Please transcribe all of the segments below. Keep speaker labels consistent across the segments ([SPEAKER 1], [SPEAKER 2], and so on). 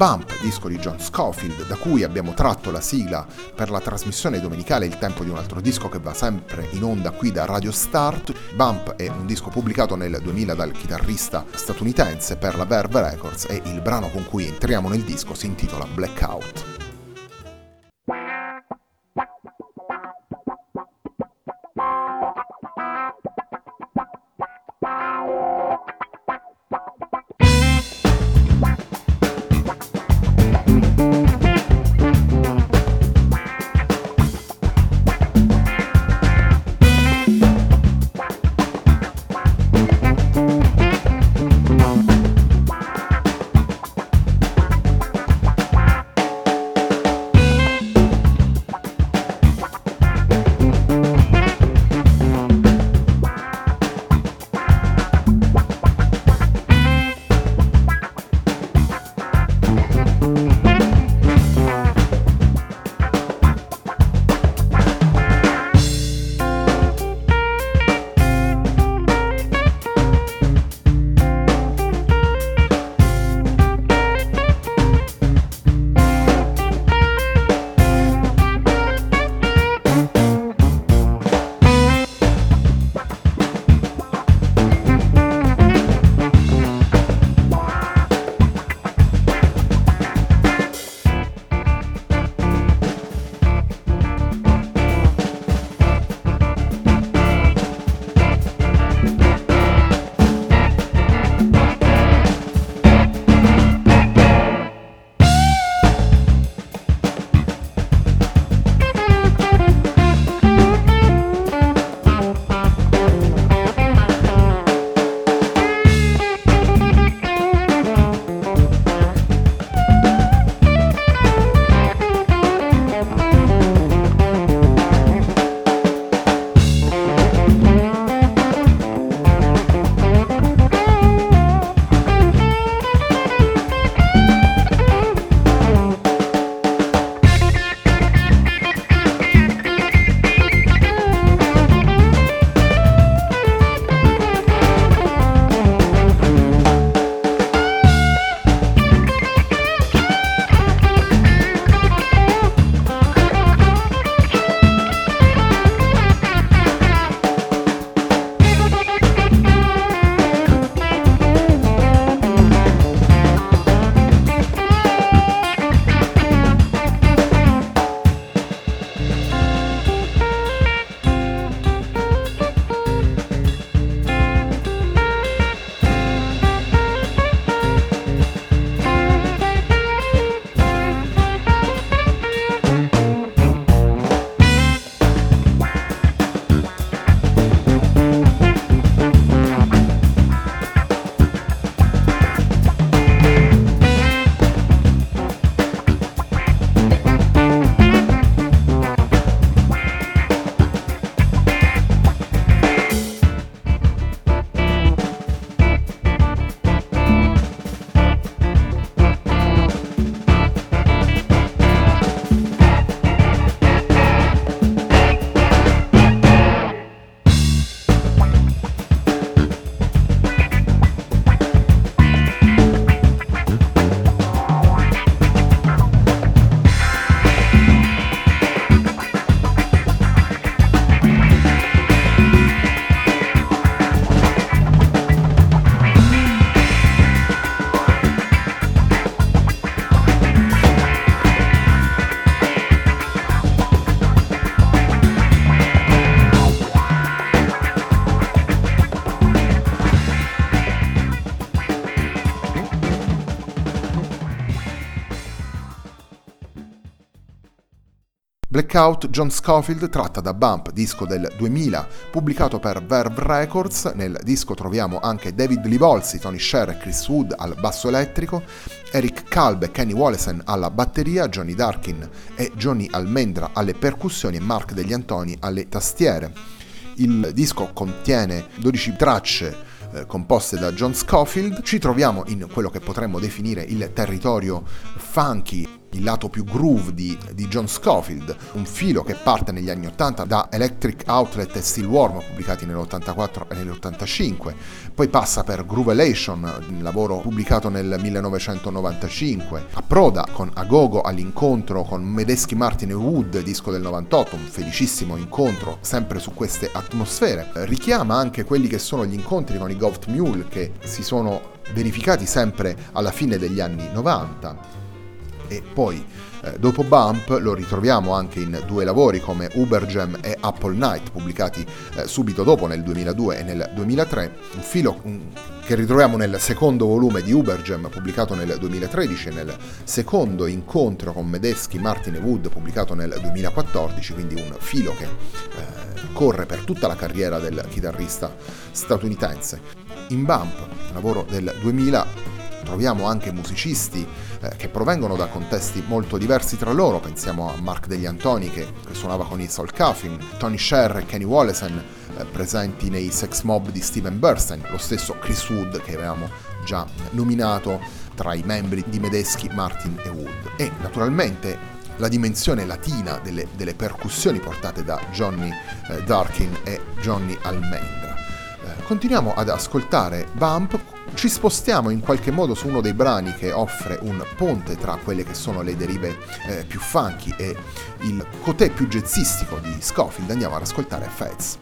[SPEAKER 1] Bump, disco di John Scofield, da cui abbiamo tratto la sigla per la trasmissione domenicale Il tempo di un altro disco che va sempre in onda qui da Radio Start. Bump è un disco pubblicato nel 2000 dal chitarrista statunitense per la Verve Records e il brano con cui entriamo nel disco si intitola Blackout. Blackout John Scofield tratta da Bump, disco del 2000, pubblicato per Verve Records. Nel disco troviamo anche David Livolsi, Tony Sher e Chris Wood al basso elettrico, Eric Kalb e Kenny Wallesen alla batteria, Johnny Darkin e Johnny Almendra alle percussioni e Mark degli Antoni alle tastiere. Il disco contiene 12 tracce eh, composte da John Scofield. Ci troviamo in quello che potremmo definire il territorio funky il lato più groove di, di, John Scofield, un filo che parte negli anni 80 da Electric Outlet e Still Warm pubblicati nell'84 e nell'85, poi passa per Groovelation, un lavoro pubblicato nel 1995, approda con Agogo all'incontro con Medeschi Martin e Wood, disco del 98, un felicissimo incontro sempre su queste atmosfere, richiama anche quelli che sono gli incontri con i Goft Mule che si sono verificati sempre alla fine degli anni 90 e poi eh, dopo Bump lo ritroviamo anche in due lavori come Ubergem e Apple Night pubblicati eh, subito dopo nel 2002 e nel 2003, un filo che ritroviamo nel secondo volume di Ubergem pubblicato nel 2013 e nel secondo incontro con Medeschi, Martin e Wood pubblicato nel 2014, quindi un filo che eh, corre per tutta la carriera del chitarrista statunitense. In Bump, lavoro del 2000, troviamo anche musicisti eh, che provengono da contesti molto diversi tra loro, pensiamo a Mark degli Antoni che, che suonava con i Soul Coffin, Tony Sher e Kenny Wallesen eh, presenti nei Sex Mob di Steven Bernstein, lo stesso Chris Wood che avevamo già nominato tra i membri di Medeschi, Martin e Wood. E naturalmente la dimensione latina delle, delle percussioni portate da Johnny eh, Darkin e Johnny Almendra. Eh, continuiamo ad ascoltare Bump ci spostiamo in qualche modo su uno dei brani che offre un ponte tra quelle che sono le derive eh, più funky e il cotè più jazzistico di Scofield. Andiamo ad ascoltare Fats.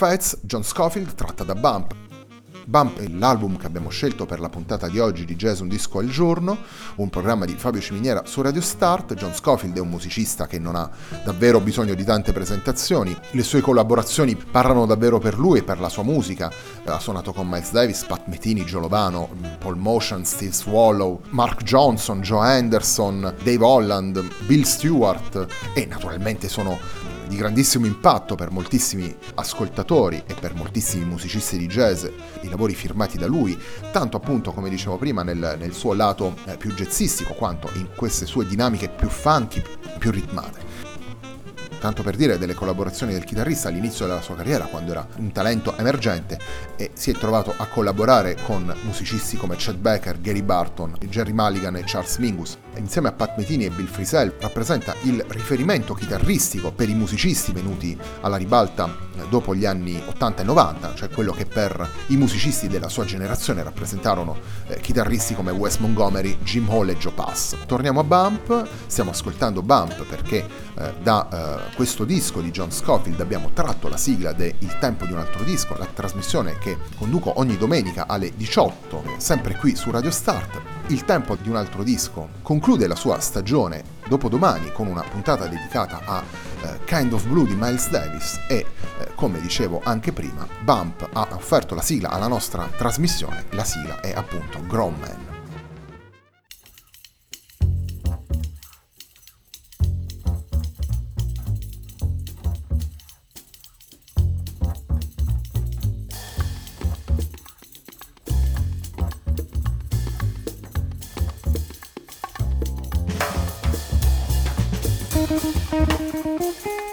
[SPEAKER 1] Fats, John Scofield, tratta da Bump. Bump è l'album che abbiamo scelto per la puntata di oggi di Jazz Un Disco al Giorno, un programma di Fabio Ciminiera su Radio Start. John Scofield è un musicista che non ha davvero bisogno di tante presentazioni, le sue collaborazioni parlano davvero per lui e per la sua musica. Ha suonato con Miles Davis, Pat Metini, Gio Lovano, Paul Motion, Steve Swallow, Mark Johnson, Joe Anderson, Dave Holland, Bill Stewart e naturalmente sono di grandissimo impatto per moltissimi ascoltatori e per moltissimi musicisti di jazz i lavori firmati da lui, tanto appunto come dicevo prima nel, nel suo lato eh, più jazzistico quanto in queste sue dinamiche più funky, più ritmate tanto per dire delle collaborazioni del chitarrista all'inizio della sua carriera, quando era un talento emergente e si è trovato a collaborare con musicisti come Chet Baker, Gary Barton, Jerry Mulligan e Charles Mingus. Insieme a Pat Metini e Bill Frisell rappresenta il riferimento chitarristico per i musicisti venuti alla ribalta dopo gli anni 80 e 90, cioè quello che per i musicisti della sua generazione rappresentarono eh, chitarristi come Wes Montgomery, Jim Hall e Joe Pass. Torniamo a Bump, stiamo ascoltando Bump perché eh, da eh, questo disco di John Scofield abbiamo tratto la sigla de Il tempo di un altro disco, la trasmissione che conduco ogni domenica alle 18, sempre qui su Radio Start. Il tempo di un altro disco conclude la sua stagione dopodomani con una puntata dedicata a eh, Kind of Blue di Miles Davis e, eh, come dicevo anche prima, Bump ha offerto la sigla alla nostra trasmissione, la sigla è appunto Grown Man. Música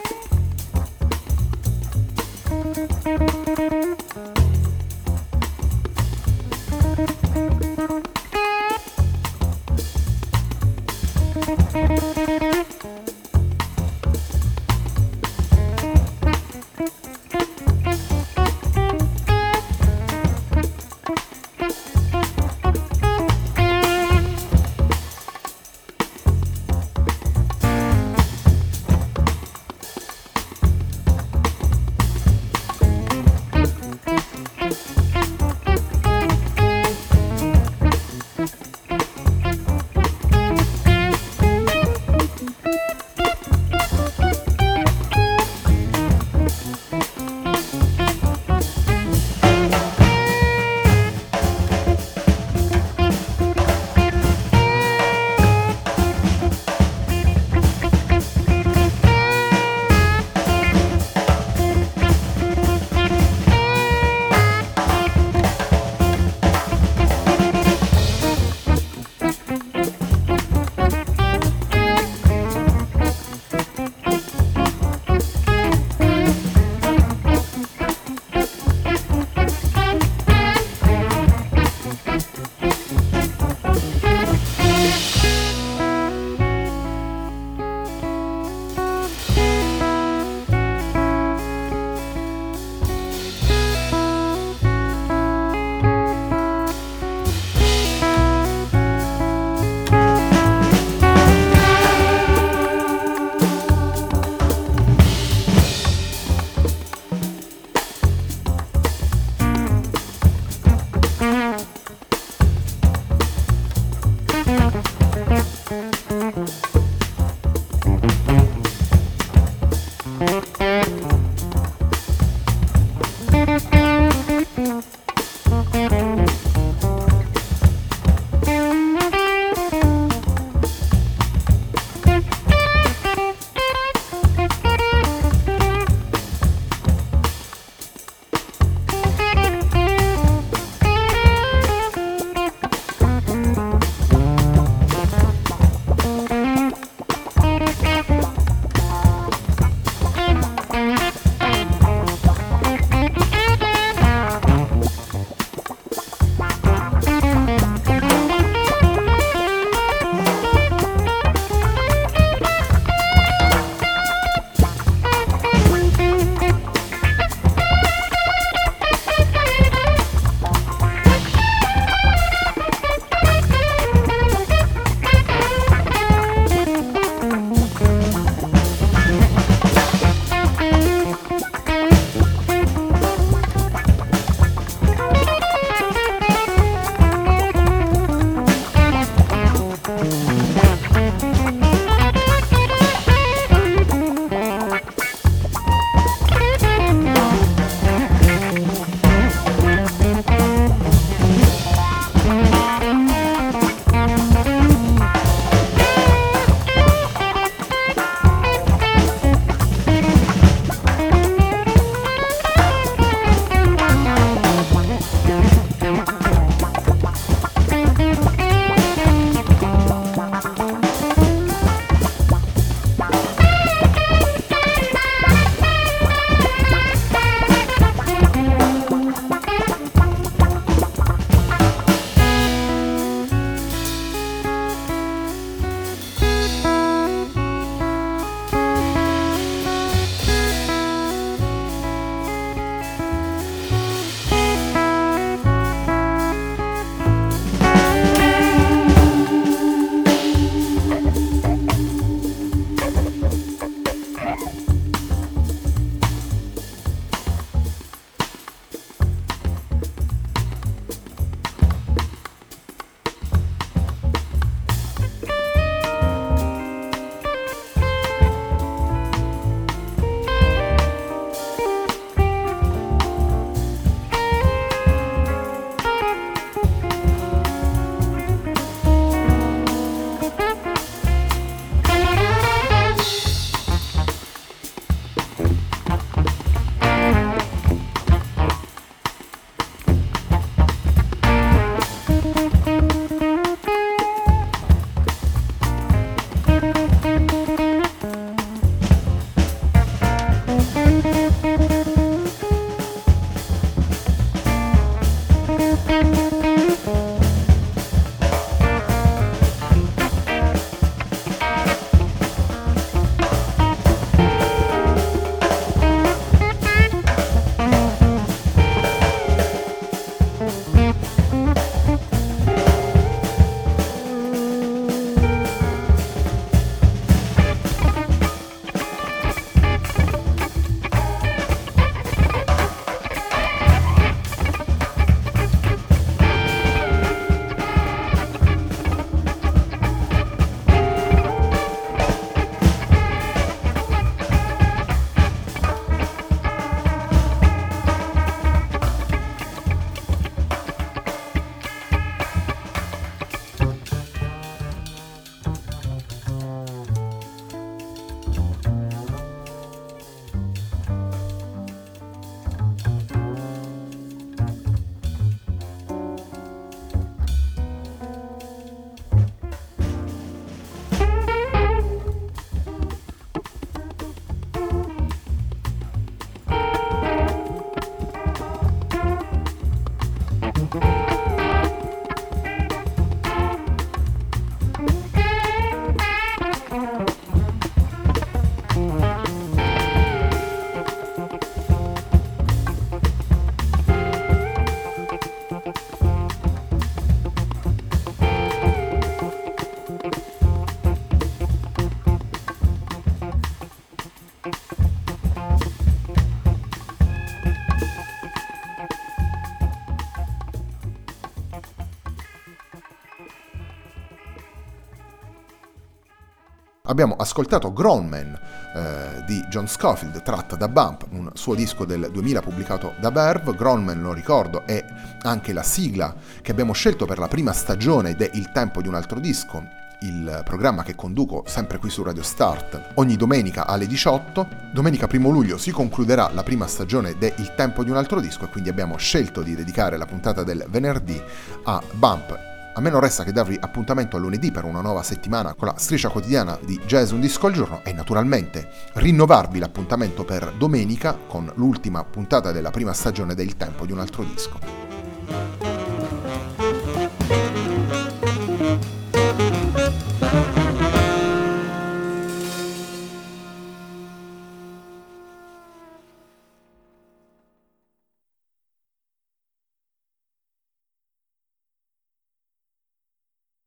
[SPEAKER 1] Abbiamo ascoltato Grown Man eh, di John Scofield, tratta da Bump, un suo disco del 2000 pubblicato da Verve. Grown Man, lo ricordo, è anche la sigla che abbiamo scelto per la prima stagione ed è Il tempo di un altro disco, il programma che conduco sempre qui su Radio Start ogni domenica alle 18. Domenica 1 luglio si concluderà la prima stagione de Il tempo di un altro disco e quindi abbiamo scelto di dedicare la puntata del venerdì a Bump a me non resta che darvi appuntamento a lunedì per una nuova settimana con la striscia quotidiana di Jazz Un Disco al Giorno e naturalmente rinnovarvi l'appuntamento per domenica con l'ultima puntata della prima stagione del Tempo di un altro disco.